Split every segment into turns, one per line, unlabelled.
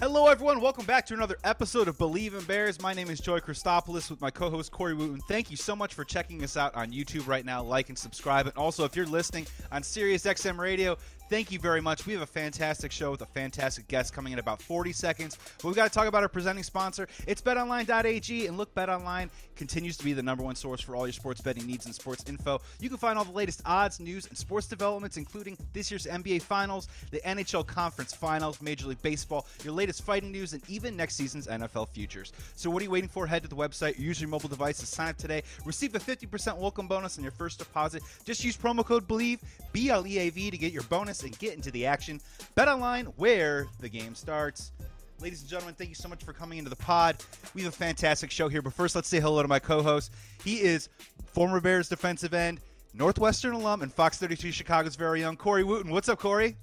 Hello, everyone. Welcome back to another episode of Bleav in Bears. My name is Joey Christopoulos with my co host Corey Wooten. Thank you so much for checking us out on YouTube right now. Like and subscribe. And also, if you're listening on Sirius XM Radio, Thank you very much. We have a fantastic show with a fantastic guest coming in about 40 seconds. But we've got to talk about our presenting sponsor. It's betonline.ag. And look, betonline continues to be the number one source for all your sports betting needs and sports info. You can find all the latest odds, news, and sports developments, including this year's NBA Finals, the NHL Conference Finals, Major League Baseball, your latest fighting news, and even next season's NFL futures. So what are you waiting for? Head to the website, use your mobile device to sign up today. Receive a 50% welcome bonus on your first deposit. Just use promo code BELIEVE, B L E A V, to get your bonus and get into the action. Bet online where the game starts. Ladies and gentlemen, thank you so much for coming into the pod. We have a fantastic show here, but first let's say hello to my co-host. He is former Bears defensive end, Northwestern alum, and Fox 32 Chicago's very young Corey Wooten. What's up, Corey?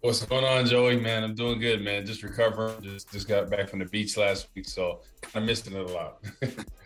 What's going on, Joey? Man, I'm doing good, man. Just recovering. Just just got back from the beach last week, so of missing it a lot.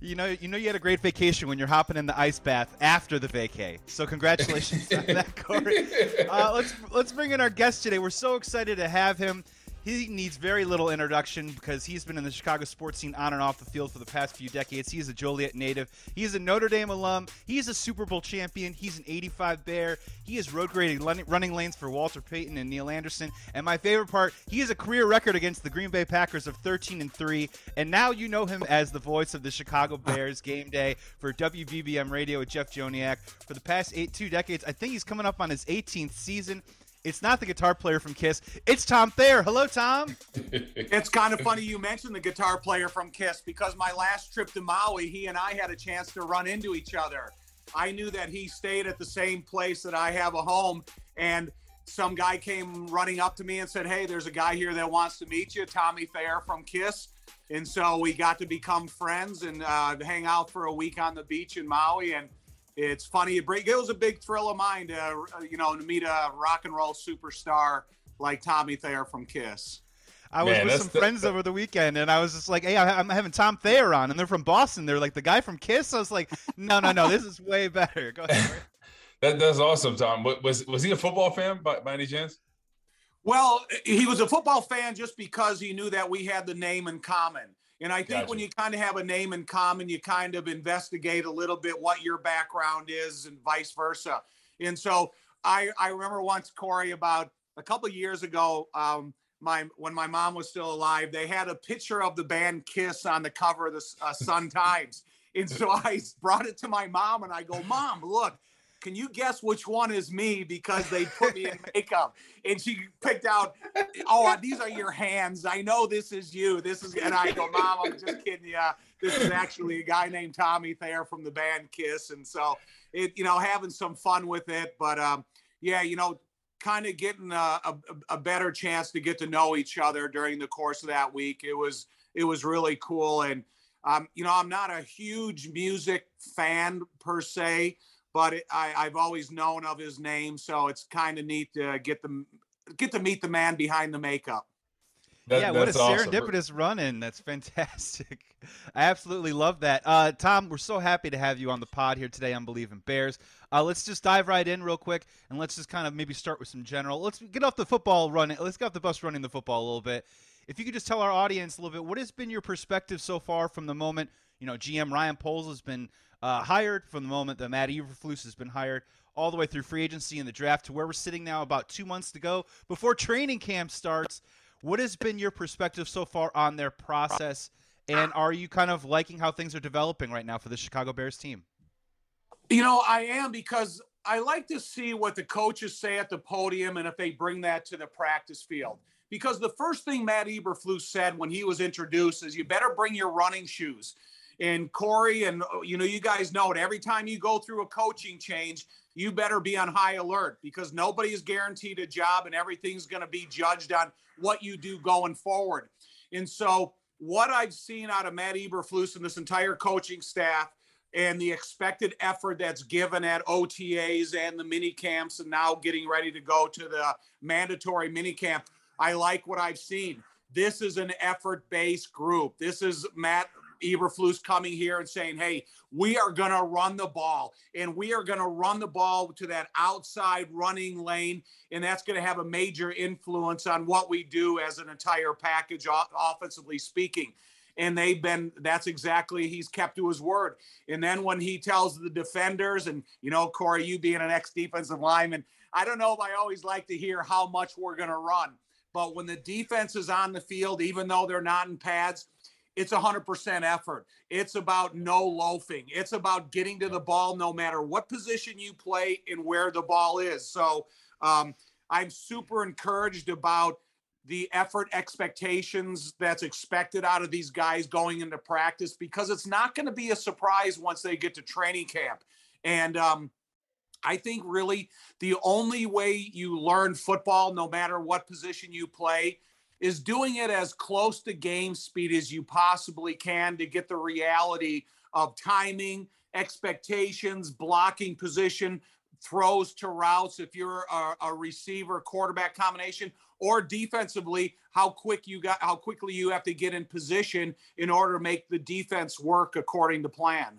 you know, you know, you had a great vacation when you're hopping in the ice bath after the vacay. So congratulations on that, Corey. Uh, let's let's bring in our guest today. We're so excited to have him. He needs very little introduction because he's been in the Chicago sports scene on and off the field for the past few decades. He's a Joliet native. He's a Notre Dame alum. He's a Super Bowl champion. He's an 85 Bear. He is road grading running lanes for Walter Payton and Neal Anderson. And my favorite part, he has a career record against the Green Bay Packers of 13 and 3. And now you know him as the voice of the Chicago Bears game day for WBBM Radio with Jeff Joniak for the past eight two decades. I think he's coming up on his 18th season. It's not the guitar player from Kiss. It's Tom Thayer. Hello, Tom.
it's kind of funny you mentioned the guitar player from Kiss because my last trip to Maui, he and I had a chance to run into each other. I knew that he stayed at the same place that I have a home, and some guy came running up to me and said, "Hey, there's a guy here that wants to meet you, Tommy Thayer from Kiss." And so we got to become friends and uh, hang out for a week on the beach in Maui, and it's funny. It was a big thrill of mine to, uh, you know, to meet a rock and roll superstar like Tommy Thayer from Kiss.
I was Man, with some the, friends over the weekend, and I was just like, "Hey, I'm having Tom Thayer on," and they're from Boston. They're like the guy from Kiss. I was like, "No, no, no, this is way better." Go ahead.
that, that's awesome, Tom. Was was he a football fan by, by any chance?
Well, he was a football fan just because he knew that we had the name in common. And I think gotcha. when you kind of have a name in common, you kind of investigate a little bit what your background is and vice versa. And so I, I remember once, Corey, about a couple years ago, um, my when my mom was still alive, they had a picture of the band Kiss on the cover of the uh, Sun Times. And so I brought it to my mom and I go, Mom, look, can you guess which one is me because they put me in makeup? And she picked out oh these are your hands. I know this is you. This is and i go mom i'm just kidding you this is actually a guy named tommy thayer from the band kiss. And so it you know having some fun with it but um yeah you know kind of getting a, a, a better chance to get to know each other during the course of that week. It was it was really cool. And um, you know i'm not a huge music fan per se but it, I, I've always known of his name, so it's kind of neat to get the get to meet the man behind the makeup.
That, yeah, what a serendipitous run in. That's fantastic. I absolutely love that. Uh, Tom, we're so happy to have you on the pod here today on Bleav in Bears. Uh, let's just dive right in real quick and let's just kind of maybe start with some general. Let's get off the football run. Let's get off the bus running the football a little bit. If you could just tell our audience a little bit, what has been your perspective so far from the moment, you know, GM Ryan Poles has been uh, hired from the moment that Matt Eberflus has been hired all the way through free agency and the draft to where we're sitting now about two months to go before training camp starts. What has been your perspective so far on their process And are you kind of liking how things are developing right now for the Chicago Bears team?
You know, I am because I like to see what the coaches say at the podium and if they bring that to the practice field. Because the first thing Matt Eberflus said when he was introduced is you better bring your running shoes. And Corey, and oh, you know, you guys know it. Every time you go through a coaching change, you better be on high alert because nobody is guaranteed a job and everything's going to be judged on what you do going forward. And so, what I've seen out of Matt Eberflus and this entire coaching staff and the expected effort that's given at OTAs and the mini camps and now getting ready to go to the mandatory mini camp, I like what I've seen. This is an effort based group. This is Matt Eberflus coming here and saying, hey, we are going to run the ball and we are going to run the ball to that outside running lane. And that's going to have a major influence on what we do as an entire package, offensively speaking. And they've been, that's exactly, he's kept to his word. And then when he tells the defenders, and, you know, Corey, you being an ex defensive lineman, I don't know if I always like to hear how much we're going to run. But when the defense is on the field, even though they're not in pads, it's 100% effort. It's about no loafing. It's about getting to the ball no matter what position you play and where the ball is. So um, I'm super encouraged about the effort expectations that's expected out of these guys going into practice because it's not going to be a surprise once they get to training camp. And um, I think really the only way you learn football, no matter what position you play, is doing it as close to game speed as you possibly can to get the reality of timing, expectations, blocking position, throws to routes if you're a, a, receiver quarterback combination or defensively how quick you got how quickly you have to get in position in order to make the defense work according to plan.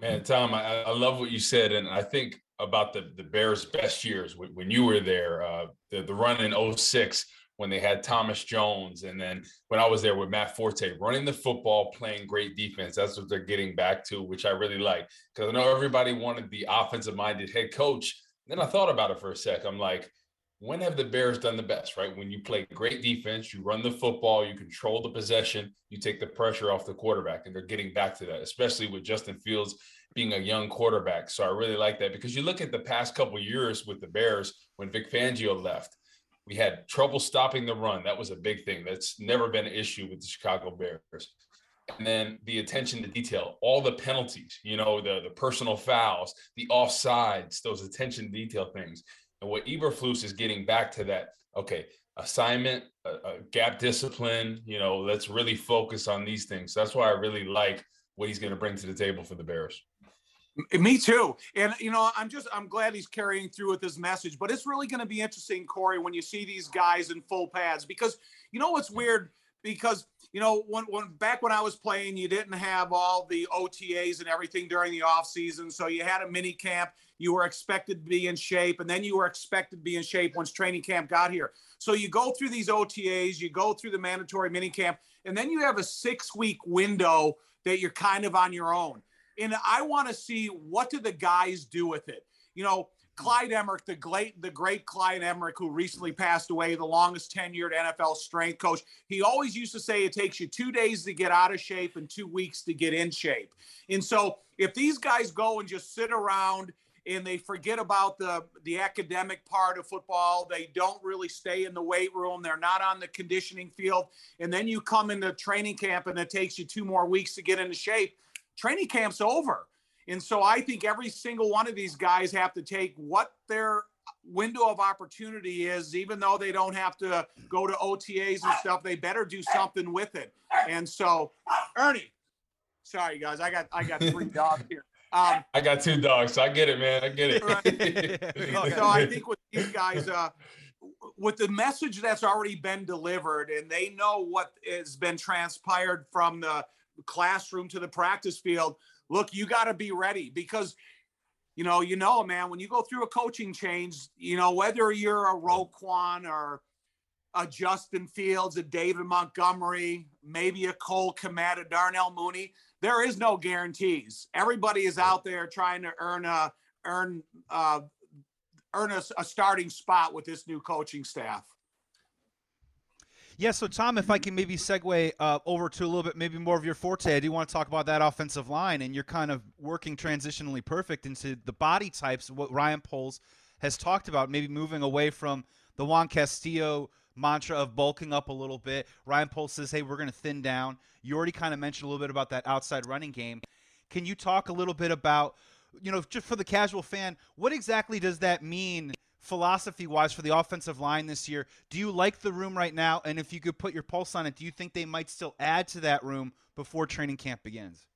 Man tom i, I love what you said and i think about the, the bears best years when, when you were there uh, the, the run in 06 when they had Thomas Jones, and then when I was there with Matt Forte, running the football, playing great defense. That's what they're getting back to, which I really like because I know everybody wanted the offensive-minded head coach. Then I thought about it for a sec. I'm like, when have the Bears done the best? Right when you play great defense, you run the football, you control the possession, you take the pressure off the quarterback, and they're getting back to that, especially with Justin Fields being a young quarterback. So I really like that because you look at the past couple years with the Bears when Vic Fangio left we had trouble stopping the run. That was a big thing. That's never been an issue with the Chicago Bears. And then the attention to detail, all the penalties, you know, the, the personal fouls, the offsides, those attention to detail things. And what Eberflus is getting back to that, okay, assignment, gap discipline, you know, let's really focus on these things. So that's why I really like what he's going to bring to the table for the Bears.
Me too. And you know, I'm just I'm glad he's carrying through with his message. But it's really going to be interesting, Corey, when you see these guys in full pads because you know what's weird because you know when when back when I was playing, you didn't have all the OTAs and everything during the off season, so you had a mini camp. You were expected to be in shape, and then you were expected to be in shape once training camp got here. So you go through these OTAs, you go through the mandatory mini camp, and then you have a six week window that you're kind of on your own and I want to see what do the guys do with it. You know, Clyde Emrich, the great, the great Clyde Emrich, who recently passed away, the longest tenured NFL strength coach. He always used to say it takes you two days to get out of shape and two weeks to get in shape. And so, if these guys go and just sit around and they forget about the the academic part of football, they don't really stay in the weight room, they're not on the conditioning field, and then you come into training camp and it takes you two more weeks to get into shape training camp's over. And so I think every single one of these guys have to take what their window of opportunity is, even though they don't have to go to OTAs and stuff, they better do something with it. And so, Ernie, sorry guys, I got I got three dogs here.
Um, I got two dogs, so I get it, man. I get it. Right.
so I think with these guys, uh, with the message that's already been delivered, and they know what has been transpired from the classroom to the practice field. Look, you got to be ready because you know, you know, man, when you go through a coaching change, you know, whether you're a Roquan or a Justin Fields, a David Montgomery, maybe a Cole Kmet, a Darnell Mooney, there is no guarantees. Everybody is out there trying to earn a earn uh, earn a, a starting spot with this new coaching staff.
Yeah, so Tom, if I can maybe segue uh, over to a little bit, maybe more of your forte, I do want to talk about that offensive line, and you're kind of working transitionally perfect into the body types, what Ryan Poles has talked about, maybe moving away from the Juan Castillo mantra of bulking up a little bit. Ryan Poles says, hey, we're going to thin down. You already kind of mentioned a little bit about that outside running game. Can you talk a little bit about, you know, just for the casual fan, what exactly does that mean – philosophy wise for the offensive line this year. Do you like the room right now? And if you could put your pulse on it, do you think they might still add to that room before training camp begins?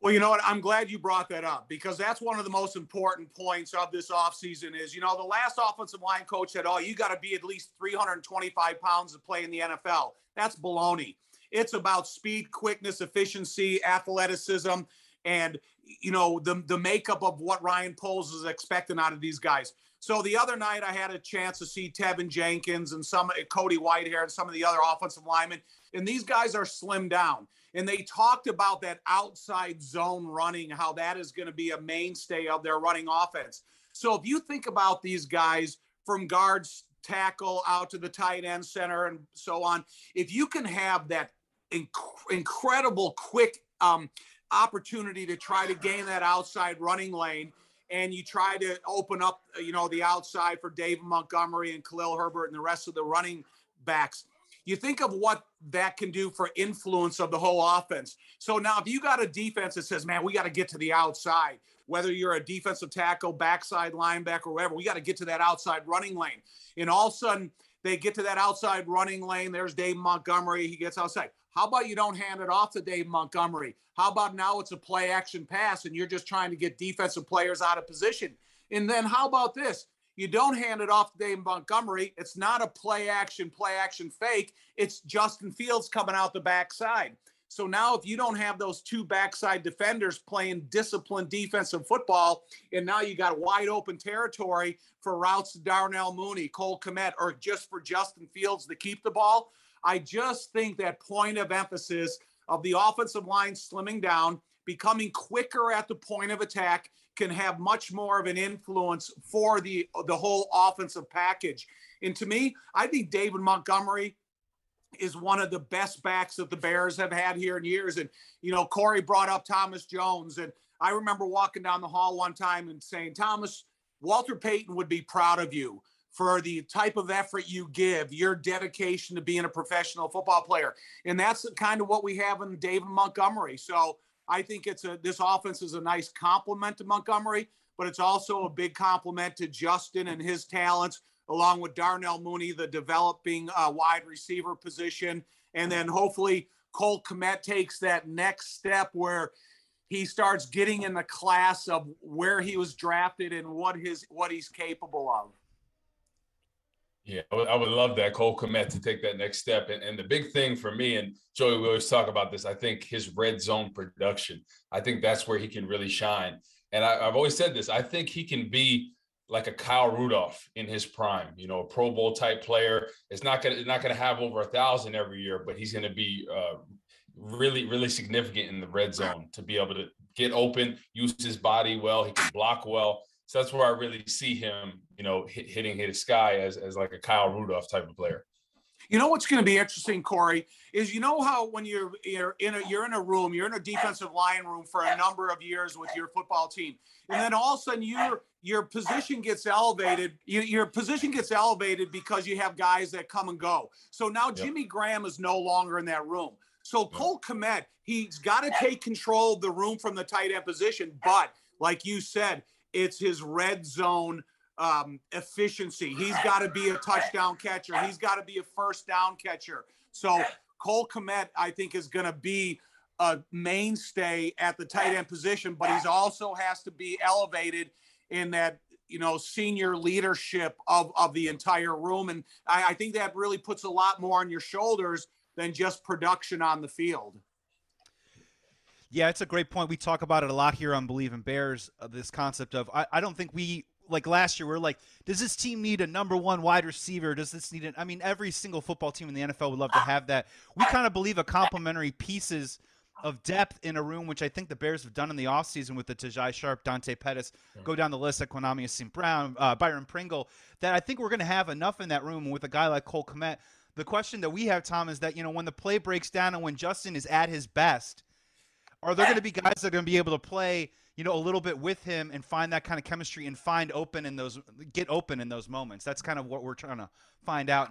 Well, you know what? I'm glad you brought that up because that's one of the most important points of this offseason is, you know, the last offensive line coach said, oh, you got to be at least 325 pounds to play in the NFL. That's baloney. It's about speed, quickness, efficiency, athleticism, and, you know, the, the makeup of what Ryan Poles is expecting out of these guys. So the other night, I had a chance to see Teven Jenkins and some Cody Whitehair and some of the other offensive linemen, and these guys are slimmed down. And they talked about that outside zone running, how that is going to be a mainstay of their running offense. So if you think about these guys from guards, tackle out to the tight end center, and so on, if you can have that inc- incredible quick um, opportunity to try to gain that outside running lane and you try to open up, you know, the outside for Dave Montgomery and Khalil Herbert and the rest of the running backs. You think of what that can do for influence of the whole offense. So now, if you got a defense that says, "Man, we got to get to the outside," whether you're a defensive tackle, backside linebacker, whatever, we got to get to that outside running lane. And all of a sudden, they get to that outside running lane. There's Dave Montgomery. He gets outside. How about you don't hand it off to Dave Montgomery? How about now it's a play action pass and you're just trying to get defensive players out of position? And then how about this? You don't hand it off to Dave Montgomery. It's not a play action, play action fake. It's Justin Fields coming out the backside. So now, if you don't have those two backside defenders playing disciplined defensive football, and now you got wide open territory for routes to Darnell Mooney, Cole Kmet, or just for Justin Fields to keep the ball, I just think that point of emphasis of the offensive line slimming down, becoming quicker at the point of attack can have much more of an influence for the the whole offensive package. And to me, I think David Montgomery is one of the best backs that the Bears have had here in years. And you know, Corey brought up Thomas Jones, and I remember walking down the hall one time and saying, Thomas, Walter Payton would be proud of you for the type of effort you give, your dedication to being a professional football player. And that's kind of what we have in David Montgomery. So I think it's a this offense is a nice compliment to Montgomery, but it's also a big compliment to Justin and his talents, along with Darnell Mooney, the developing uh, wide receiver position. And then hopefully Cole Kmet takes that next step where he starts getting in the class of where he was drafted and what his what he's capable of.
Yeah, I would, I would love that Cole Kmet to take that next step. And, and the big thing for me, and Joey, we always talk about this, I think his red zone production, I think that's where he can really shine. And I, I've always said this, I think he can be like a Kyle Rudolph in his prime, you know, a Pro Bowl type player. It's not gonna it's not gonna have over a thousand every year, but he's gonna be uh, really really significant in the red zone to be able to get open, use his body well. He can block well. So that's where I really see him, you know, hit, hitting his sky as, as like a Kyle Rudolph type of player.
You know what's going to be interesting, Corey, is you know how when you're you're in a you're in a room, you're in a defensive line room for a number of years with your football team, and then all of a sudden your your position gets elevated. You, your position gets elevated because you have guys that come and go. So now yep. Jimmy Graham is no longer in that room. So Cole Kmet, he's got to take control of the room from the tight end position, but like you said, it's his red zone um, efficiency. He's got to be a touchdown catcher. He's got to be a first down catcher. So Cole Kmet, I think, is going to be a mainstay at the tight end position, but he's also has to be elevated in that you know senior leadership of of the entire room, and I, I think that really puts a lot more on your shoulders than just production on the field.
Yeah, it's a great point. We talk about it a lot here on Bleav in Bears. Uh, this concept of I, I don't think we like last year. We are like, does this team need a number one wide receiver? Does this need an? I mean, every single football team in the NFL would love to have that. We kind of believe a complementary pieces of depth in a room, which I think the Bears have done in the offseason with the Tajae Sharpe, Dante Pettis, go down the list, Equanimeous St. Brown, uh, Byron Pringle, that I think we're going to have enough in that room with a guy like Cole Kmet the question that we have, Tom, is that you know when the play breaks down and when Justin is at his best, are there going to be guys that are going to be able to play, you know, a little bit with him and find that kind of chemistry and find open in those, get open in those moments? That's kind of what we're trying to find out.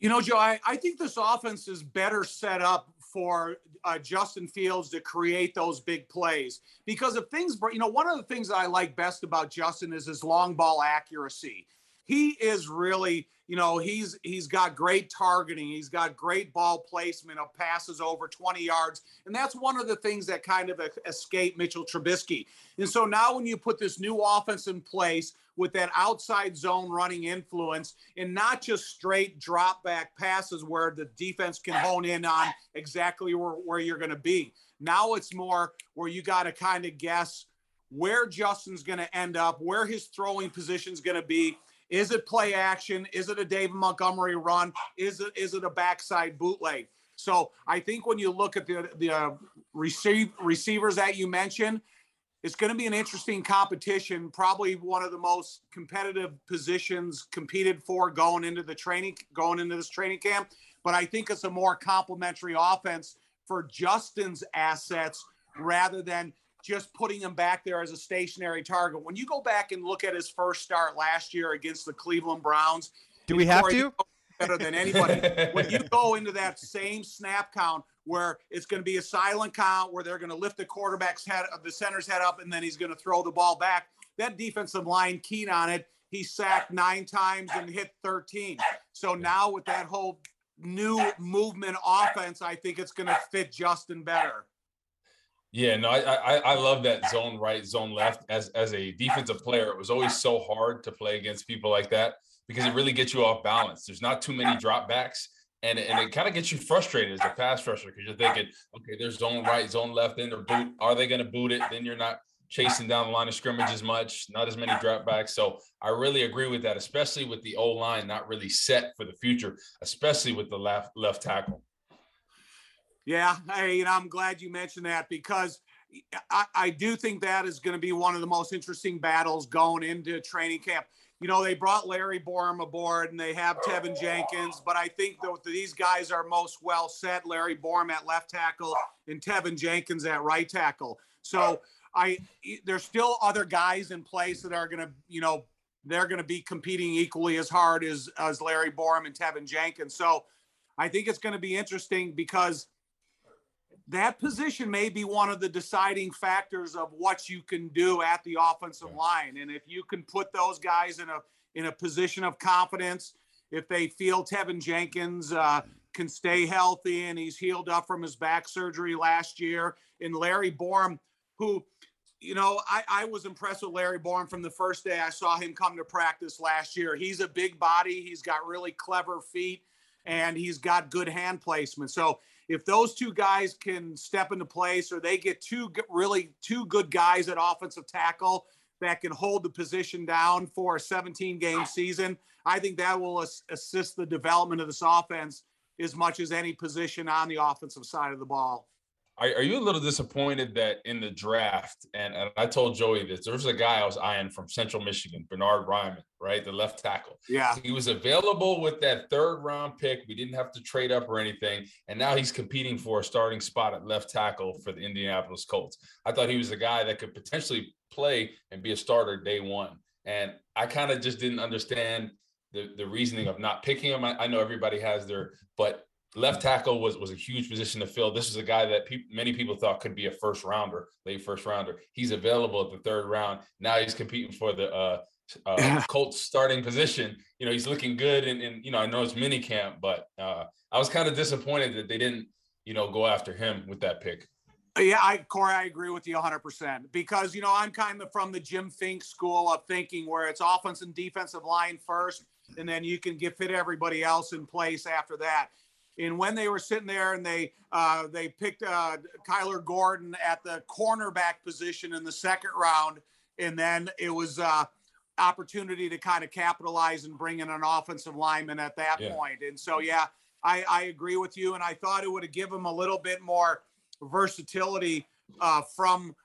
You know, Joe, I, I think this offense is better set up for uh, Justin Fields to create those big plays because if things, you know, one of the things that I like best about Justin is his long ball accuracy. He is really, you know, he's he's got great targeting. He's got great ball placement of passes over 20 yards, and that's one of the things that kind of escaped Mitchell Trubisky. And so now, when you put this new offense in place with that outside zone running influence and not just straight drop back passes where the defense can hone in on exactly where, where you're going to be. Now it's more where you got to kind of guess where Justin's going to end up, where his throwing position is going to be. Is it play action? Is it a David Montgomery run? Is it is it a backside bootleg? So I think when you look at the the uh, receive, receivers that you mentioned, it's going to be an interesting competition. Probably one of the most competitive positions competed for going into the training, going into this training camp. But I think it's a more complementary offense for Justin's assets rather than just putting him back there as a stationary target. When you go back and look at his first start last year against the Cleveland Browns,
do we have to?
Better than anybody. when you go into that same snap count where it's going to be a silent count, where they're going to lift the quarterback's head, of the center's head up, and then he's going to throw the ball back. That defensive line keen on it. He sacked nine times and hit 13. So now with that whole new movement offense, I think it's going to fit Justin better.
Yeah, no, I, I I love that zone right, zone left. As as a defensive player, it was always so hard to play against people like that because it really gets you off balance. There's not too many dropbacks and and it kind of gets you frustrated as a pass rusher because you're thinking, okay, there's zone right, zone left, in the boot. Are they going to boot it? Then you're not chasing down the line of scrimmage as much, not as many dropbacks. So I really agree with that, especially with the O line not really set for the future, especially with the left left tackle.
Yeah, hey, know, I'm glad you mentioned that because I, I do think that is going to be one of the most interesting battles going into training camp you know, they brought Larry Borom aboard and they have Teven Jenkins, but I think that these guys are most well set. Larry Borom at left tackle and Teven Jenkins at right tackle. So I there's still other guys in place that are going to, you know, they're going to be competing equally as hard as as Larry Borom and Teven Jenkins. So I think it's going to be interesting because that position may be one of the deciding factors of what you can do at the offensive line. And if you can put those guys in a in a position of confidence, if they feel Teven Jenkins uh, can stay healthy and he's healed up from his back surgery last year, and Larry Borom, who you know, I, I was impressed with Larry Borom from the first day I saw him come to practice last year. He's a big body. He's got really clever feet and he's got good hand placement. So if those two guys can step into place or they get two really two good guys at offensive tackle that can hold the position down for a 17 game season, I think that will assist the development of this offense as much as any position on the offensive side of the ball.
Are, are, you a little disappointed that in the draft, and, and I told Joey this, there was a guy I was eyeing from Central Michigan, Bernhard Raimann, right? The left tackle.
Yeah.
He was available with that third round pick. We didn't have to trade up or anything. And now he's competing for a starting spot at left tackle for the Indianapolis Colts. I thought he was a guy that could potentially play and be a starter day one. And I kind of just didn't understand the, the reasoning of not picking him. I, I know everybody has their, but left tackle was was a huge position to fill. This is a guy that pe- many people thought could be a first rounder, late first rounder. He's available at the third round. Now he's competing for the uh, uh, Colts starting position. You know, he's looking good, and, and you know, I know it's mini camp, but uh, I was kind of disappointed that they didn't, you know, go after him with that pick.
Yeah, I Corey, I agree with you 100% because you know I'm kind of from the Jim Finks school of thinking where it's offense and defensive line first, and then you can get fit everybody else in place after that. And when they were sitting there and they uh, they picked uh, Kyler Gordon at the cornerback position in the second round, and then it was uh, opportunity to kind of capitalize and bring in an offensive lineman at that yeah. point. And so, yeah, I, I agree with you, and I thought it would have given him a little bit more versatility uh, from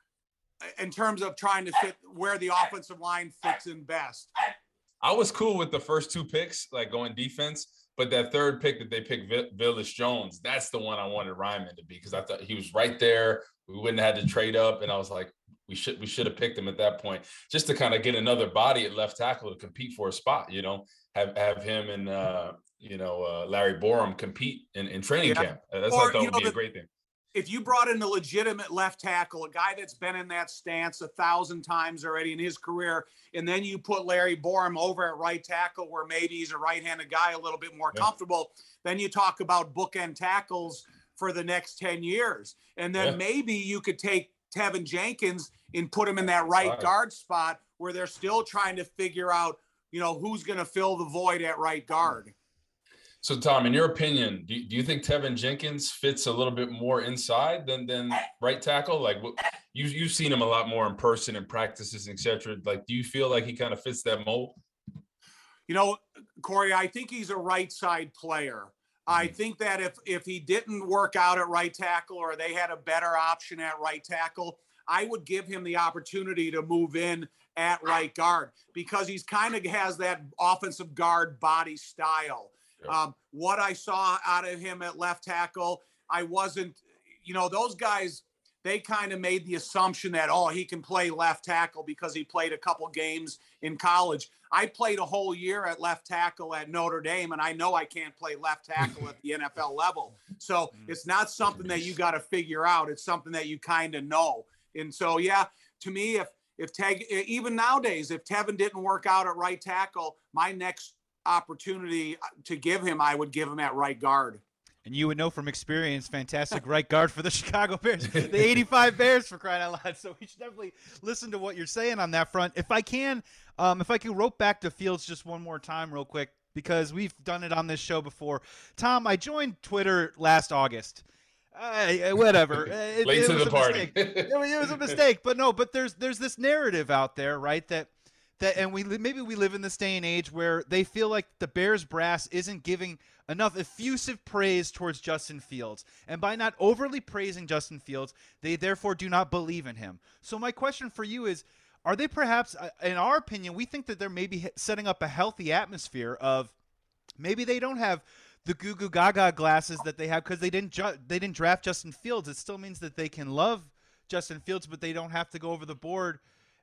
in terms of trying to fit where the offensive line fits in best.
I was cool with the first two picks, like going defense But that third pick that they picked, Velus Jones, that's the one I wanted Raimann to be because I thought he was right there. We wouldn't have had to trade up, and I was like, we should we should have picked him at that point just to kind of get another body at left tackle to compete for a spot. You know, have have him and uh, you know uh, Larry Borom compete in, in training yeah. camp. That's or, I thought would know, be a great thing.
If you brought in a legitimate left tackle, a guy that's been in that stance a thousand times already in his career, and then you put Larry Borom over at right tackle, where maybe he's a right-handed guy, a little bit more yeah. comfortable, then you talk about bookend tackles for the next 10 years. And then yeah. maybe you could take Teven Jenkins and put him in that right, right. guard spot where they're still trying to figure out, you know, who's going to fill the void at right guard.
So, Tom, in your opinion, do you, do you think Teven Jenkins fits a little bit more inside than than right tackle? Like, you you've seen him a lot more in person and practices, etc. Like, do you feel like he kind of fits that mold?
You know, Corey, I think he's a right side player. I mm-hmm. think that if if he didn't work out at right tackle or they had a better option at right tackle, I would give him the opportunity to move in at right guard because he's kind of has that offensive guard body style. Um, what I saw out of him at left tackle, I wasn't, you know, those guys, they kind of made the assumption that, oh, he can play left tackle because he played a couple games in college. I played a whole year at left tackle at Notre Dame, and I know I can't play left tackle at the NFL level. So mm. it's not something that you got to figure out. It's something that you kind of know. And so, yeah, to me, if if Tag, even nowadays, if Teven didn't work out at right tackle, my next opportunity to give him, I would give him at right guard.
And you would know from experience, fantastic right guard for the Chicago Bears, the 85 Bears for crying out loud. So we should definitely listen to what you're saying on that front. If I can, um, if I can rope back to Fields just one more time, real quick, because we've done it on this show before. Tom, I joined Twitter last August. Uh, whatever.
It, Late it to the party.
it, it was a mistake, but no. But there's there's this narrative out there, right? That that and we maybe we live in this day and age where they feel like the Bears brass isn't giving enough effusive praise towards Justin Fields. And by not overly praising Justin Fields, they therefore do not believe in him. So my question for you is are they perhaps uh, in our opinion, we think that they're maybe setting up a healthy atmosphere of maybe they don't have the goo goo gaga glasses that they have because they didn't ju- they didn't draft Justin Fields. It still means that they can love Justin Fields, but they don't have to go over the board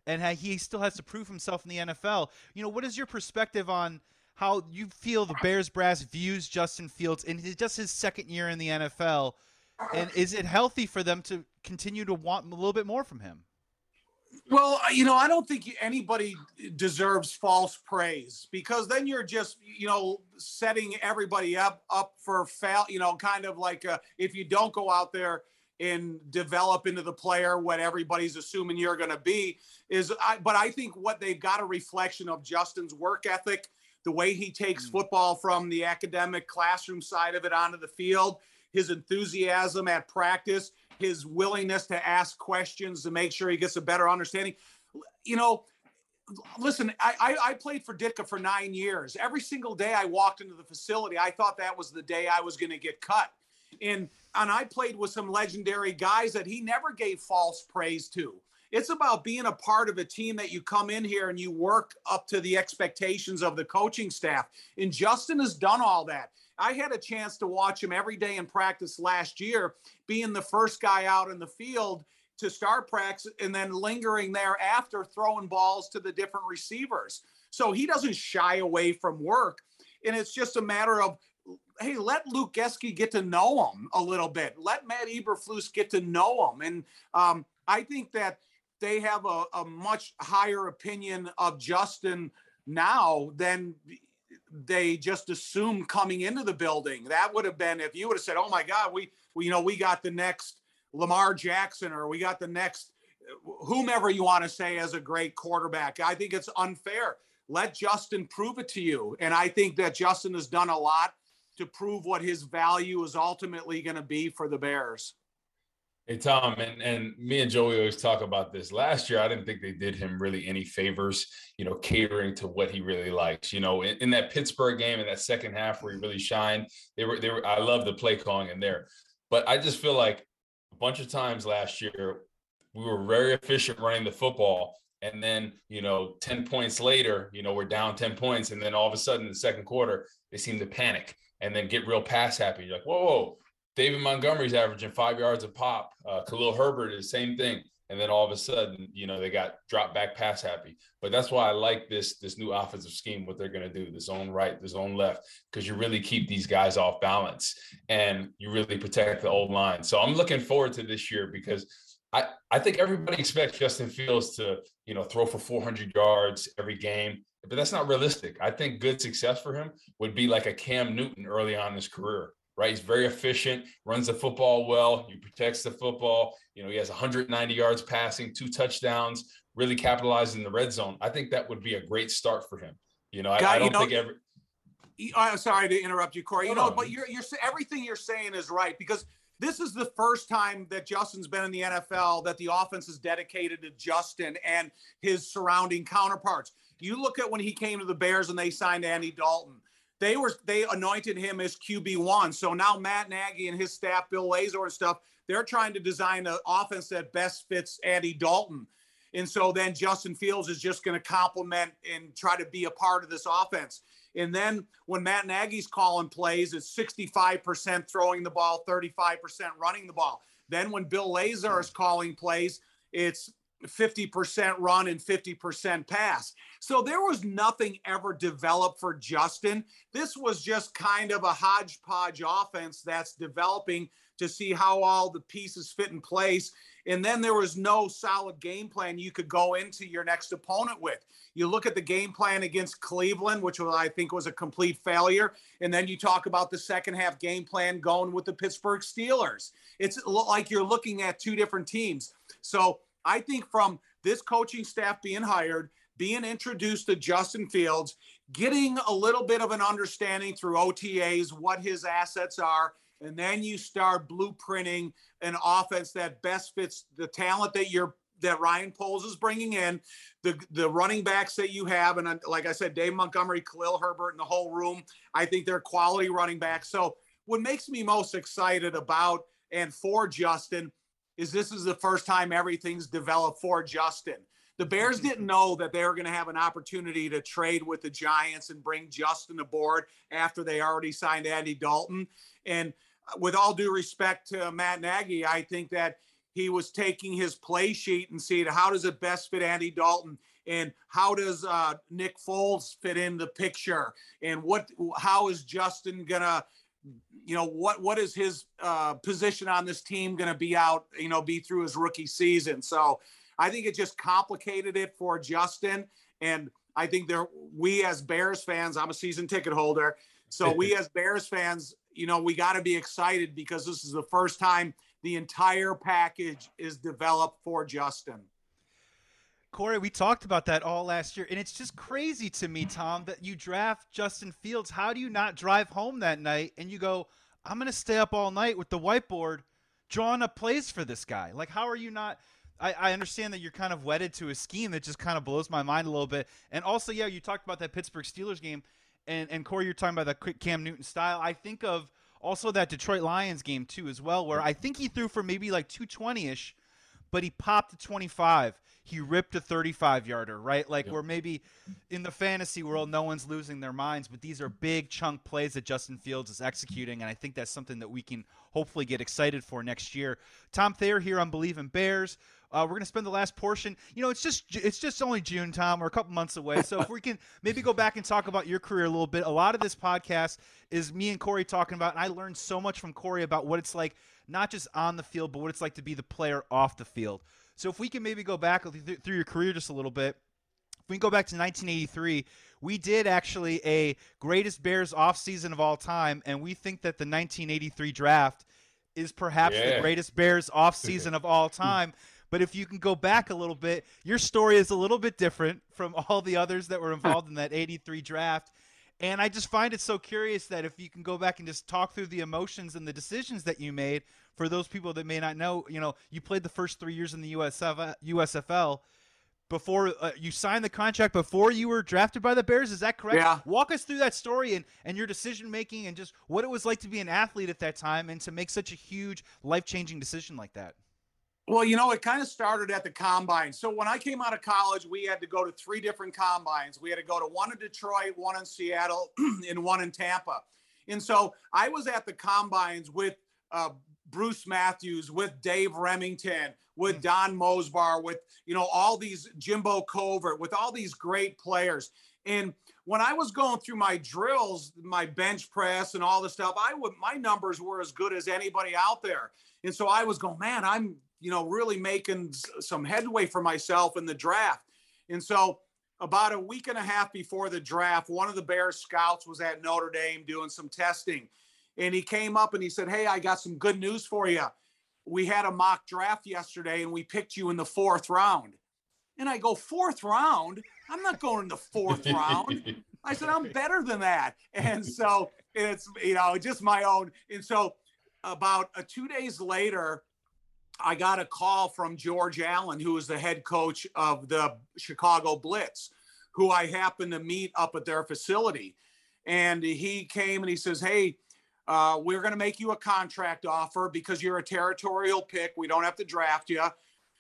and he still has to prove himself in the NFL. You know, what is your perspective on how you feel the Bears brass views Justin Fields in his, just his second year in the NFL? And is it healthy for them to continue to want a little bit more from him?
Well, you know, I don't think anybody deserves false praise because then you're just, you know, setting everybody up up for fail. You know, kind of like uh, if you don't go out there and develop into the player what everybody's assuming you're going to be is I, but I think what they've got a reflection of Justin's work ethic, the way he takes mm. football from the academic classroom side of it onto the field, his enthusiasm at practice, his willingness to ask questions to make sure he gets a better understanding. You know, listen, I, I, I, played for Ditka for nine years. Every single day I walked into the facility, I thought that was the day I was going to get cut. And and I played with some legendary guys that he never gave false praise to. It's about being a part of a team that you come in here and you work up to the expectations of the coaching staff. And Justin has done all that. I had a chance to watch him every day in practice last year, being the first guy out in the field to start practice and then lingering there after throwing balls to the different receivers. So he doesn't shy away from work. And it's just a matter of hey, let Luke Getsy get to know him a little bit. Let Matt Eberflus get to know him. And um, I think that they have a, a, much higher opinion of Justin now than they just assumed coming into the building. That would have been if you would have said, "Oh my God, we, we you know we got the next Lamar Jackson or we got the next whomever you want to say as a great quarterback." I think it's unfair. Let Justin prove it to you, and I think that Justin has done a lot to prove what his value is ultimately going to be for the Bears.
Hey Tom, and, and me and Joey always talk about this. Last year, I didn't think they did him really any favors, you know, catering to what he really likes. You know, in, in that Pittsburgh game in that second half where he really shined, they were they were I love the play calling in there. But I just feel like a bunch of times last year we were very efficient running the football. And then, you know, 10 points later, you know, we're down 10 points. And then all of a sudden in the second quarter, they seem to panic and then get real pass happy. You're like, whoa, whoa. David Montgomery's averaging five yards a pop. Uh, Khalil Herbert is the same thing. And then all of a sudden, you know, they got drop back pass happy. But that's why I like this this new offensive scheme, what they're going to do, the zone right, the zone left, because you really keep these guys off balance and you really protect the old line. So I'm looking forward to this year because I, I think everybody expects Justin Fields to, you know, throw for 400 yards every game, but that's not realistic. I think good success for him would be like a Cam Newton early on in his career, right? He's very efficient, runs the football well, he protects the football. You know, he has 190 yards passing, two touchdowns, really capitalizing in the red zone. I think that would be a great start for him. You know, I, I don't you know, think every.
I'm sorry to interrupt you, Corey. You know, but you're you're everything you're saying is right because this is the first time that Justin's been in the NFL that the offense is dedicated to Justin and his surrounding counterparts. You look at when he came to the Bears and they signed Andy Dalton. They were they anointed him as QB one. So now Matt Nagy and his staff, Bill Lazor and stuff, they're trying to design an offense that best fits Andy Dalton. And so then Justin Fields is just going to complement and try to be a part of this offense. And then when Matt Nagy's calling plays, it's 65% throwing the ball, 35% running the ball. Then when Bill Lazor is calling plays, it's 50% run and 50% pass. So there was nothing ever developed for Justin. This was just kind of a hodgepodge offense that's developing to see how all the pieces fit in place. And then there was no solid game plan you could go into your next opponent with. You look at the game plan against Cleveland, which was, I think was a complete failure. And then you talk about the second half game plan going with the Pittsburgh Steelers. It's like you're looking at two different teams. So I think from this coaching staff being hired, being introduced to Justin Fields, getting a little bit of an understanding through OTAs what his assets are, and then you start blueprinting an offense that best fits the talent that you're that Ryan Poles is bringing in, the the running backs that you have, and uh, like I said, Dave Montgomery, Khalil Herbert, and the whole room. I think they're quality running backs. So what makes me most excited about and for Justin is this is the first time everything's developed for Justin. The Bears mm-hmm. didn't know that they were going to have an opportunity to trade with the Giants and bring Justin aboard after they already signed Andy Dalton. And with all due respect to Matt Nagy, I think that he was taking his play sheet and seeing how does it best fit Andy Dalton and how does uh, Nick Foles fit in the picture and what how is Justin gonna you know what what is his uh, position on this team going to be out you know be through his rookie season? So i think it just complicated it for justin. And i think there we as bears fans i'm a season ticket holder. So we as bears fans you know, we got to be excited because this is the first time the entire package is developed for Justin.
Corey, we talked about that all last year, and it's just crazy to me, Tom, that you draft Justin Fields. How do you not drive home that night and you go, I'm going to stay up all night with the whiteboard drawing up plays for this guy? Like, how are you not? I, I understand that you're kind of wedded to a scheme that just kind of blows my mind a little bit. And also, yeah, you talked about that Pittsburgh Steelers game and and Corey, you're talking about that quick Cam Newton style. I think of also that Detroit Lions game too, as well, where I think he threw for maybe like 220 ish, but he popped a 25. He ripped a 35 yarder, right? Like yep. where maybe in the fantasy world, no one's losing their minds, but these are big chunk plays that Justin Fields is executing, and I think that's something that we can hopefully get excited for next year. Tom Thayer here on Bleav in Bears. Uh, we're going to spend the last portion. You know, it's just it's just only June, Tom. We're a couple months away, so if we can maybe go back and talk about your career a little bit. A lot of this podcast is me and Corey talking about, and I learned so much from Corey about what it's like, not just on the field, but what it's like to be the player off the field. So if we can maybe go back through your career just a little bit. If we go back to 1983, we did actually a greatest Bears offseason of all time, and we think that the 1983 draft is perhaps yeah. the greatest Bears offseason of all time. But if you can go back a little bit, your story is a little bit different from all the others that were involved in that 83 draft. And I just find it so curious that if you can go back and just talk through the emotions and the decisions that you made for those people that may not know, you know, you played the first three years in the USF, USFL before uh, you signed the contract before you were drafted by the Bears. Is that correct?
Yeah.
Walk us through that story and, and your decision making and just what it was like to be an athlete at that time and to make such a huge life changing decision like that.
Well, you know, it kind of started at the combine. So when I came out of college, we had to go to three different combines. We had to go to one in Detroit, one in Seattle, and one in Tampa. And so I was at the combines with uh, Bruce Matthews, with Dave Rimington, with mm. Don Mosebar, with you know all these Jimbo Covert, with all these great players. And when I was going through my drills, my bench press and all the stuff, I would my numbers were as good as anybody out there. And so I was going, man, I'm you know really making some headway for myself in the draft. And so about a week and a half before the draft, one of the Bears scouts was at Notre Dame doing some testing. And he came up and he said, Hey, I got some good news for you. We had a mock draft yesterday and we picked you in the fourth round. And I go, Fourth round? I'm not going in the fourth round. I said, I'm better than that. And so it's, you know, just my own. And so about uh, two days later, I got a call from George Allen, who is the head coach of the Chicago Blitz, who I happened to meet up at their facility. And he came and he says, Hey, uh, we're going to make you a contract offer because you're a territorial pick. We don't have to draft you.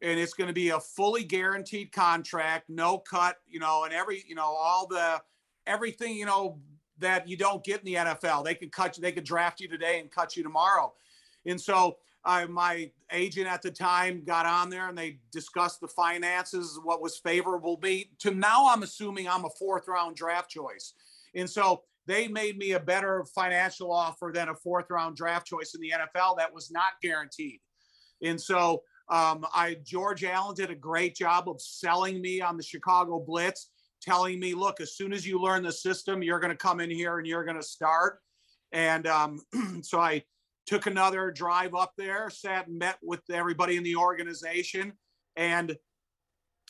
And it's going to be a fully guaranteed contract, no cut, you know, and every, you know, all the, everything, you know, that you don't get in the NFL. They could cut you, they could draft you today and cut you tomorrow. And so I, my agent at the time got on there and they discussed the finances, what was favorable me. To now, I'm assuming I'm a fourth round draft choice. And so they made me a better financial offer than a fourth round draft choice in the NFL that was not guaranteed. And so um, I George Allen did a great job of selling me on the Chicago Blitz, telling me, look, as soon as you learn the system, you're going to come in here and you're going to start. And um, so I took another drive up there, sat and met with everybody in the organization. And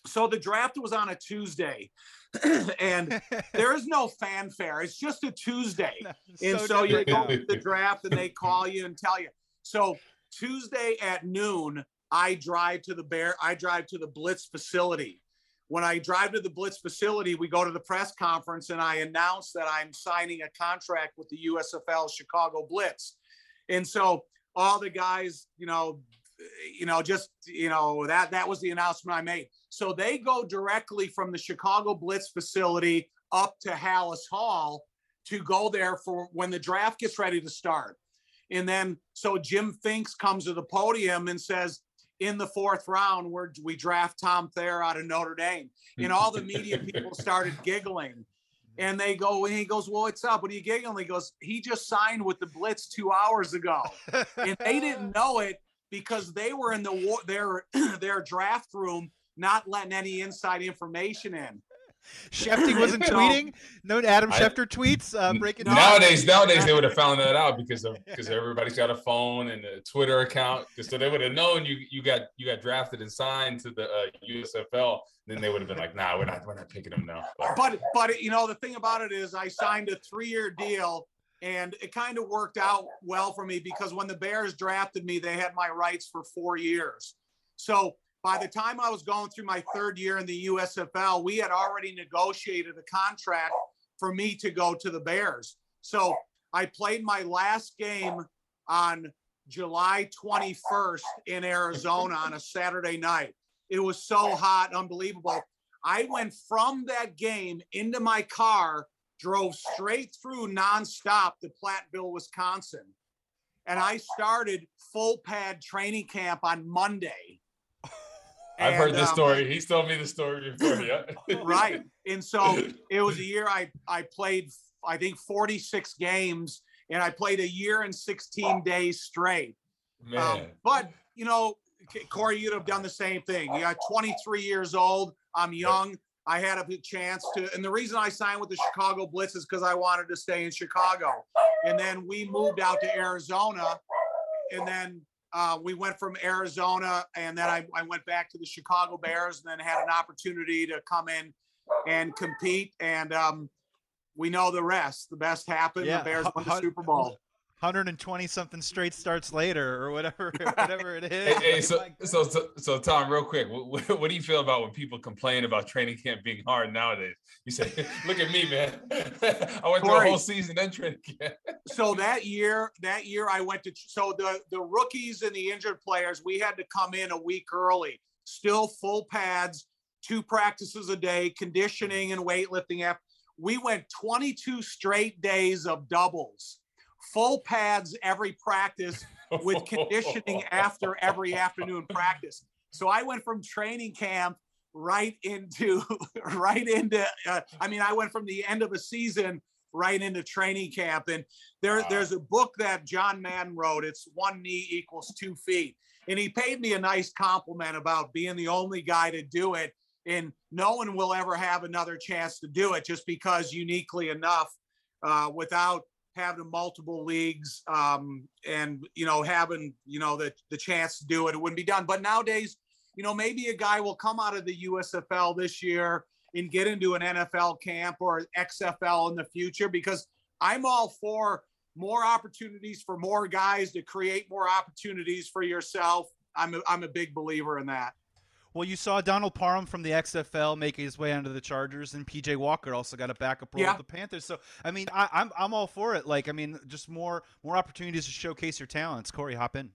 so the draft was on a Tuesday. and there is no fanfare. It's just a Tuesday. and so, so you go to the draft and they call you and tell you. So Tuesday at noon, I drive to the bear, I drive to the Blitz facility. When I drive to the Blitz facility, we go to the press conference and I announce that I'm signing a contract with the USFL Chicago Blitz. And so all the guys, you know, you know, just you know that that was the announcement I made. So they go directly from the Chicago Blitz facility up to Halas Hall to go there for when the draft gets ready to start. And then so Jim Finks comes to the podium and says, in the fourth round, where we draft Tom Thayer out of Notre Dame. And all the media people started giggling. And they go, and he goes, Well, what's up? What are you giggling? He goes, He just signed with the Blitz two hours ago. and they didn't know it because they were in the war, their their draft room, not letting any inside information in.
Schefter wasn't tweeting. No Adam Schefter tweets uh, breaking.
Nowadays, nowadays they would have found that out because of because everybody's got a phone and a Twitter account, so they would have known you you got you got drafted and signed to the uh, USFL. Then they would have been like, "Nah, we're not we're not picking him now."
But but, but you know the thing about it is, I signed a three year deal. And it kind of worked out well for me because when the Bears drafted me, they had my rights for four years. So by the time I was going through my third year in the USFL, we had already negotiated a contract for me to go to the Bears. So I played my last game on July 21st in Arizona on a Saturday night. It was so hot, unbelievable. I went from that game into my car, drove straight through nonstop to Platteville, Wisconsin. And I started full pad training camp on Monday
I've heard this um, story. He's told me the story before. Yeah.
right. And so it was a year I I played I think 46 games and I played a year and 16 days straight. Um, Man. Um, but you know, Corey, you'd have done the same thing. You got 23 years old. I'm young. I had a chance to, and the reason I signed with the Chicago Blitz is because I wanted to stay in Chicago. And then we moved out to Arizona, and then uh, we went from Arizona, and then I, I went back to the Chicago Bears, and then had an opportunity to come in and compete. And um, we know the rest. The best happened. Yeah. The Bears won the Super Bowl.
120 something straight starts later or whatever whatever it is.
Hey, hey, so, so, so so Tom, real quick, what, what, do you feel about when people complain about training camp being hard nowadays? You say, "Look at me, man! I went through a whole season then training camp."
so that year, that year I went to so the the rookies and the injured players, we had to come in a week early, still full pads, two practices a day, conditioning and weightlifting. We went 22 straight days of doubles full pads every practice with conditioning after every afternoon practice. So I went from training camp right into right into uh, I mean I went from the end of a season right into training camp and there wow. there's a book that John Madden wrote it's one knee equals 2 feet and he paid me a nice compliment about being the only guy to do it and no one will ever have another chance to do it just because uniquely enough uh, without having multiple leagues um, and you know having you know the the chance to do it, it wouldn't be done. But nowadays, you know, maybe a guy will come out of the USFL this year and get into an NFL camp or XFL in the future because I'm all for more opportunities for more guys to create more opportunities for yourself. I'm a, I'm a big believer in that.
Well, you saw Donald Parham from the XFL make his way onto the Chargers, and PJ Walker also got a backup role yeah. with the Panthers. So, I mean, I, am I'm, I'm all for it. Like, I mean, just more more opportunities to showcase your talents. Corey, hop in.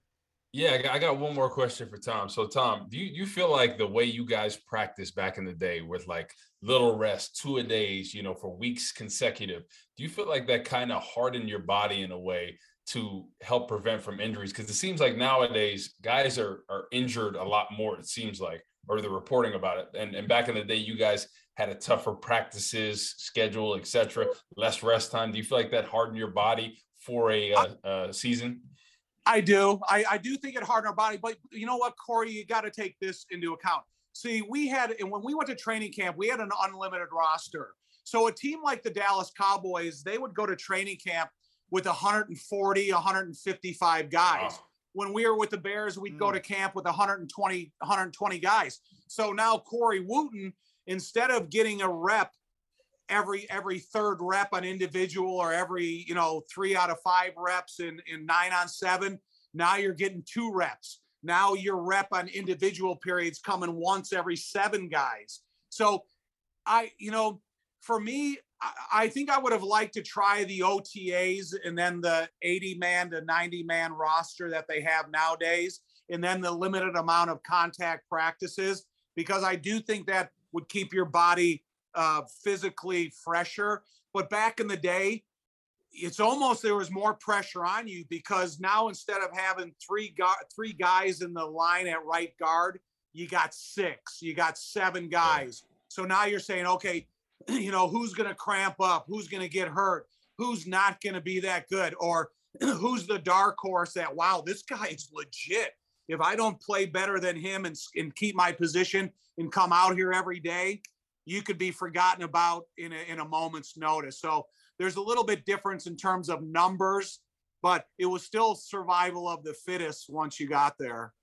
Yeah, I got one more question for Tom. So, Tom, do you, you feel like the way you guys practiced back in the day with like little rest, two a days, you know, for weeks consecutive, do you feel like that kind of hardened your body in a way to help prevent from injuries? Because it seems like nowadays guys are are injured a lot more. It seems like, or the reporting about it. And and back in the day, you guys had a tougher practices schedule, etc., less rest time. Do you feel like that hardened your body for a, uh, uh, season?
I do. I, I do think it hardened our body. But you know what, Corey, you got to take this into account. See, we had, and when we went to training camp, we had an unlimited roster. So a team like the Dallas Cowboys, they would go to training camp with 140, 155 guys. Wow. When we were with the Bears, we'd mm. go to camp with 120, 120 guys. So now Corey Wootton, instead of getting a rep every every third rep on individual or every you know three out of five reps in in nine on seven, now you're getting two reps. Now your rep on individual periods coming once every seven guys. So I, you know, for me, I think I would have liked to try the OTAs and then the 80 man to 90 man roster that they have nowadays, and then the limited amount of contact practices, because I do think that would keep your body uh, physically fresher. But back in the day, it's almost there was more pressure on you because now instead of having three three guys in the line at right guard, you got six, you got seven guys. So now you're saying, okay, you know, who's going to cramp up? Who's going to get hurt? Who's not going to be that good? Or who's the dark horse that, wow, this guy is legit. If I don't play better than him and, and keep my position and come out here every day, you could be forgotten about in a, in a moment's notice. So there's a little bit difference in terms of numbers, but it was still survival of the fittest once you got there.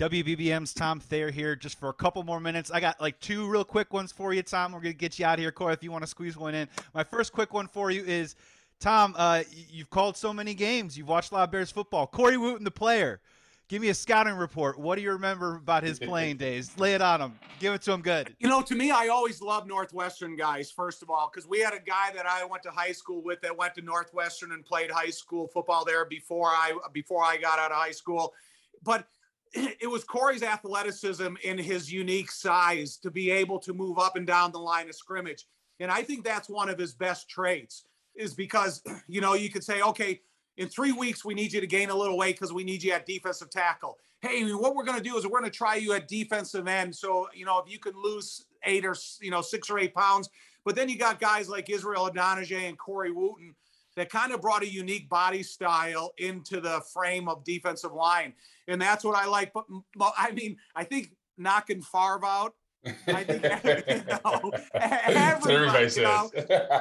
WBBM's Tom Thayer here just for a couple more minutes. I got like two real quick ones for you, Tom. We're going to get you out of here, Corey, if you want to squeeze one in. My first quick one for you is Tom, uh, you've called so many games. You've watched a lot of Bears football. Corey Wootton, the player. Give me a scouting report. What do you remember about his playing days? Lay it on him. Give it to him good.
You know, to me, I always love Northwestern guys, first of all, because we had a guy that I went to high school with that went to Northwestern and played high school football there before I before I got out of high school. But it was Corey's athleticism and his unique size to be able to move up and down the line of scrimmage. And I think that's one of his best traits is because, you know, you could say, okay, in three weeks, we need you to gain a little weight because we need you at defensive tackle. Hey, what we're going to do is we're going to try you at defensive end. So, you know, if you can lose eight or, you know, six or eight pounds, but then you got guys like Israel Idonije and Corey Wootton that kind of brought a unique body style into the frame of defensive line. And that's what I like. But, but I mean, I think knocking Favre out. I think you know, everybody, you know,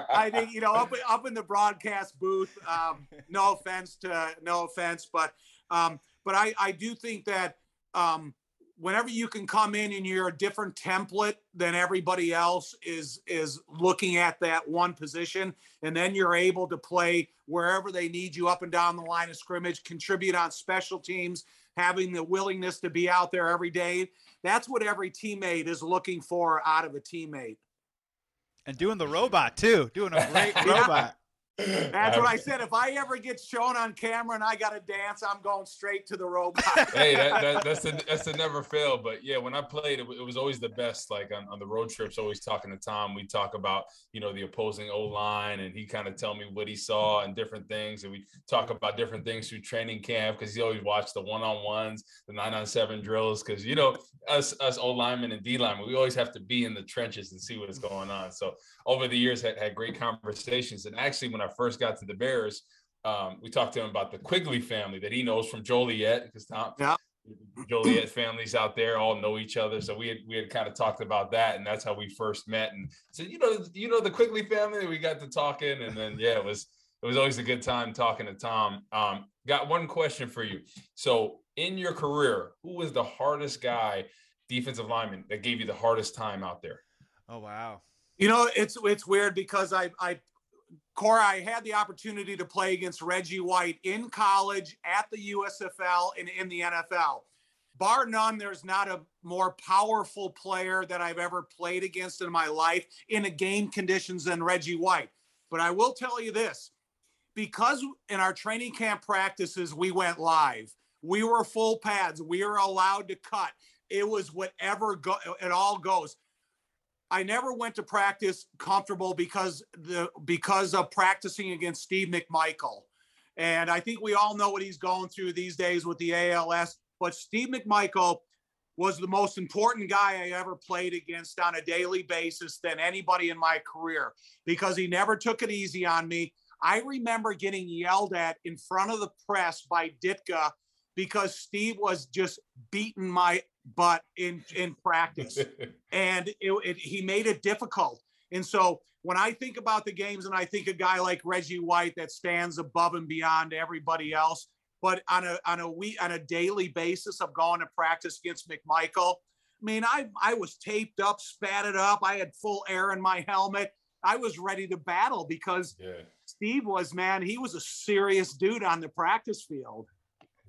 I think you know up up in the broadcast booth. Um, no offense to no offense, but um, but I I do think that um, whenever you can come in and you're a different template than everybody else is is looking at that one position and then you're able to play wherever they need you up and down the line of scrimmage contribute on special teams having the willingness to be out there every day that's what every teammate is looking for out of a teammate.
And doing the robot too. Doing a great robot
That's what I said. If I ever get shown on camera and I got to dance, I'm going straight to the robot.
hey, that, that, that's a that's a never fail. But yeah, when I played, it, it was always the best. Like on, on the road trips, always talking to Tom. We talk about you know the opposing O line, and he kind of tell me what he saw and different things, and we talk about different things through training camp because he always watched the one on ones, the nine on seven drills. Because you know us us O linemen and D linemen, we always have to be in the trenches and see what's going on. So over the years, had had great conversations. And actually, when I first got to the Bears, um, we talked to him about the Quigley family that he knows from Joliet because Tom, yeah. Joliet families out there all know each other. So we had we had kind of talked about that, and that's how we first met. And so you know, you know the Quigley family. We got to talking, and then yeah, it was it was always a good time talking to Tom. Um, got one question for you. So in your career, who was the hardest guy, defensive lineman, that gave you the hardest time out there?
Oh wow.
You know, it's it's weird because I I Corey, I had the opportunity to play against Reggie White in college, at the USFL, and in the NFL. Bar none, there's not a more powerful player that I've ever played against in my life in a game conditions than Reggie White. But I will tell you this because in our training camp practices, we went live, we were full pads, we were allowed to cut. It was whatever go, it all goes. I never went to practice comfortable because the because of practicing against Steve McMichael. And I think we all know what he's going through these days with the ALS. But Steve McMichael was the most important guy I ever played against on a daily basis than anybody in my career because he never took it easy on me. I remember getting yelled at in front of the press by Ditka because Steve was just beating my butt in in practice, and it, it, he made it difficult. And so when I think about the games, and I think a guy like Reggie White that stands above and beyond everybody else, but on a on a week on a daily basis of going to practice against McMichael. I mean, I I was taped up, spatted up. I had full air in my helmet. I was ready to battle because yeah. Steve was man. He was a serious dude on the practice field.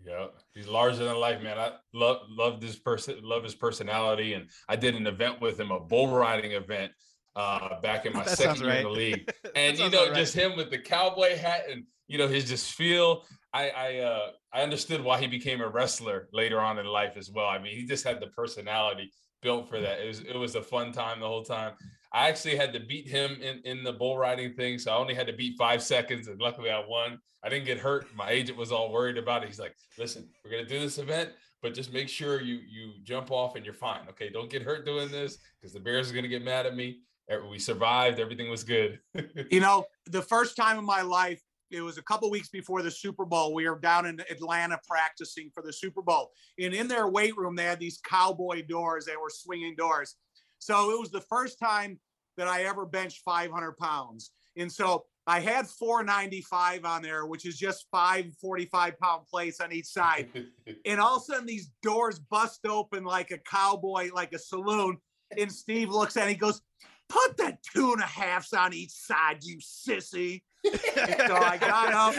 Yeah, he's larger than life, man. I love love this person, love his personality, and I did an event with him, a bull riding event, uh, back in my that second year right. in the league. And you know, right. just him with the cowboy hat and you know his just feel. I I uh, I understood why he became a wrestler later on in life as well. I mean, he just had the personality built for that. It was it was a fun time the whole time. I actually had to beat him in, in the bull riding thing. So I only had to beat five seconds. And luckily I won. I didn't get hurt. My agent was all worried about it. He's like, listen, we're going to do this event, but just make sure you you jump off and you're fine. Okay. Don't get hurt doing this because the Bears are going to get mad at me. Eh, we survived. Everything was good.
you know, the first time in my life, it was a couple weeks before the Super Bowl. We were down in Atlanta practicing for the Super Bowl. And in their weight room, they had these cowboy doors. They were swinging doors. So it was the first time that I ever benched 500 pounds. And so I had 495 on there, which is just five 45 pound plates on each side. and all of a sudden, these doors bust open like a cowboy, like a saloon. And Steve looks at it, he goes, Put the two and a halfs on each side, you sissy. so I got up,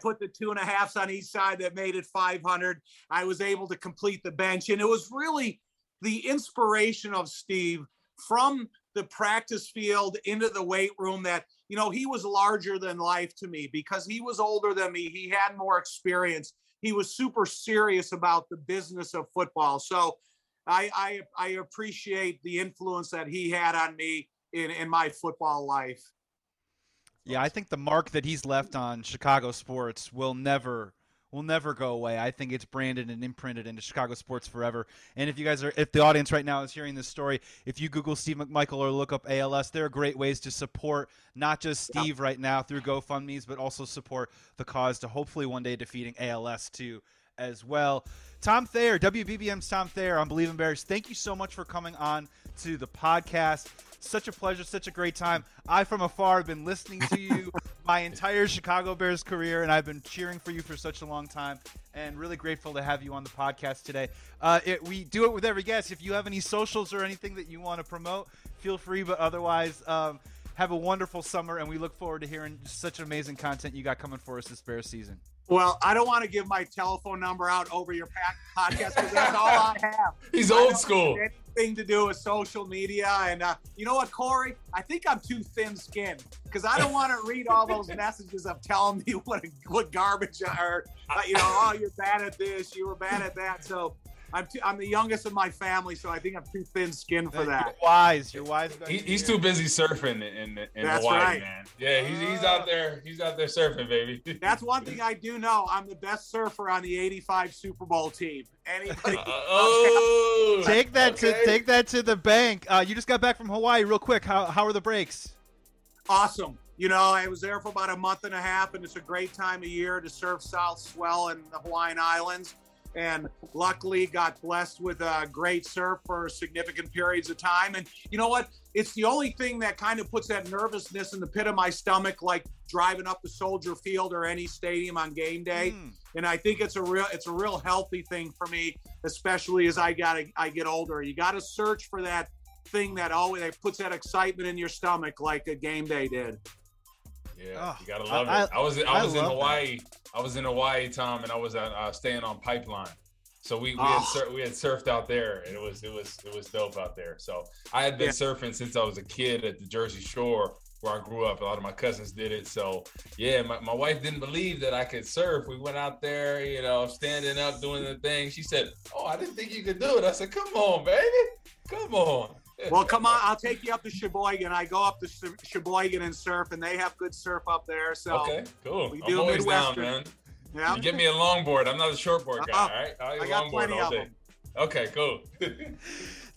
put the two and a halfs on each side that made it 500. I was able to complete the bench. And it was really the inspiration of Steve from the practice field into the weight room that you know he was larger than life to me because he was older than me. He had more experience. He was super serious about the business of football. So i i, I appreciate the influence that he had on me in in my football life.
Yeah i think the mark that he's left on chicago sports will never will never go away. I think it's branded and imprinted into Chicago sports forever. And if you guys are, if the audience right now is hearing this story, if you Google Steve McMichael or look up ALS, there are great ways to support not just Steve right now through GoFundMe's, but also support the cause to hopefully one day defeating ALS too as well. Tom Thayer, WBBM's Tom Thayer on Bleav in Bears. Thank you so much for coming on to the podcast. Such a pleasure, such a great time. I, from afar, have been listening to you my entire Chicago Bears career, and I've been cheering for you for such a long time. And really grateful to have you on the podcast today. Uh, it, we do it with every guest. If you have any socials or anything that you want to promote, feel free. But otherwise, um, have a wonderful summer, and we look forward to hearing such amazing content you got coming for us this Bears season.
Well, I don't want to give my telephone number out over your podcast because that's all I have.
He's old school.
thing to do with social media. And uh, you know what, Corey? I think I'm too thin-skinned because I don't want to read all those messages of telling me what what garbage or uh, you know, oh, you're bad at this, you were bad at that. So I'm too, I'm the youngest of my family, so I think I'm too thin skinned for that.
You're wise, you're wise.
He, he's too busy surfing in, in That's Hawaii, right. man. Yeah, he's, he's out there. He's out there surfing, baby.
That's one thing I do know. I'm the best surfer on the '85 Super Bowl team. Anybody? Uh,
oh, take that okay. to take that to the bank. Uh, you just got back from Hawaii, real quick. How how are the breaks?
Awesome. You know, I was there for about a month and a half, and it's a great time of year to surf South Swell in the Hawaiian Islands and luckily got blessed with a great surf for significant periods of time. And you know what? It's the only thing that kind of puts that nervousness in the pit of my stomach, like driving up the Soldier Field or any stadium on game day. Mm. And I think it's a real it's a real healthy thing for me, especially as I got I get older. You got to search for that thing that always that puts that excitement in your stomach, like a game day did.
Yeah, oh, you gotta love I, it. I was I, I was in Hawaii. That. I was in Hawaii, Tom, and I was uh, staying on Pipeline. So we we, oh. had sur- we had surfed out there, and it was it was it was dope out there. So I had been yeah. surfing since I was a kid at the Jersey Shore where I grew up. A lot of my cousins did it. So yeah, my, my wife didn't believe that I could surf. We went out there, you know, standing up, doing the thing. She said, "Oh, I didn't think you could do it." I said, "Come on, baby, come on."
Well, come on, I'll take you up to Sheboygan. I go up to Sheboygan and surf, and they have good surf up there. So
okay, cool. We do I'm always down, man. Yeah. You get me a longboard. I'm not a shortboard guy. Uh-huh. All right,
I got plenty of them.
Okay, cool.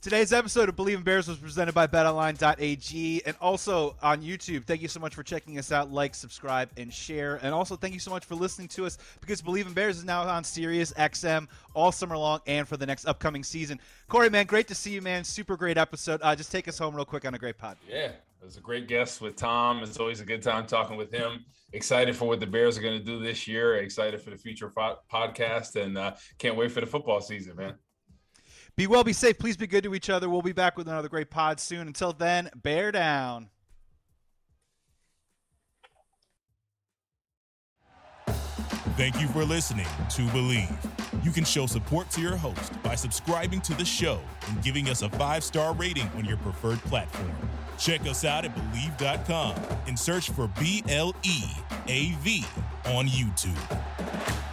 Today's episode of Bleav in Bears was presented by BetOnline.ag and also on YouTube. Thank you so much for checking us out. Like, subscribe, and share. And also, thank you so much for listening to us because Bleav in Bears is now on Sirius XM all summer long and for the next upcoming season. Corey, man, great to see you, man. Super great episode. Uh, just take us home real quick on a great pod.
Yeah, it was a great guest with Tom. It's always a good time talking with him. Excited for what the Bears are going to do this year. Excited for the future fo- podcast, and uh, can't wait for the football season, man.
Be well, be safe. Please be good to each other. We'll be back with another great pod soon. Until then, bear down.
Thank you for listening to Bleav. You can show support to your host by subscribing to the show and giving us a five star rating on your preferred platform. Check us out at Bleav.com and search for B L E A V on YouTube.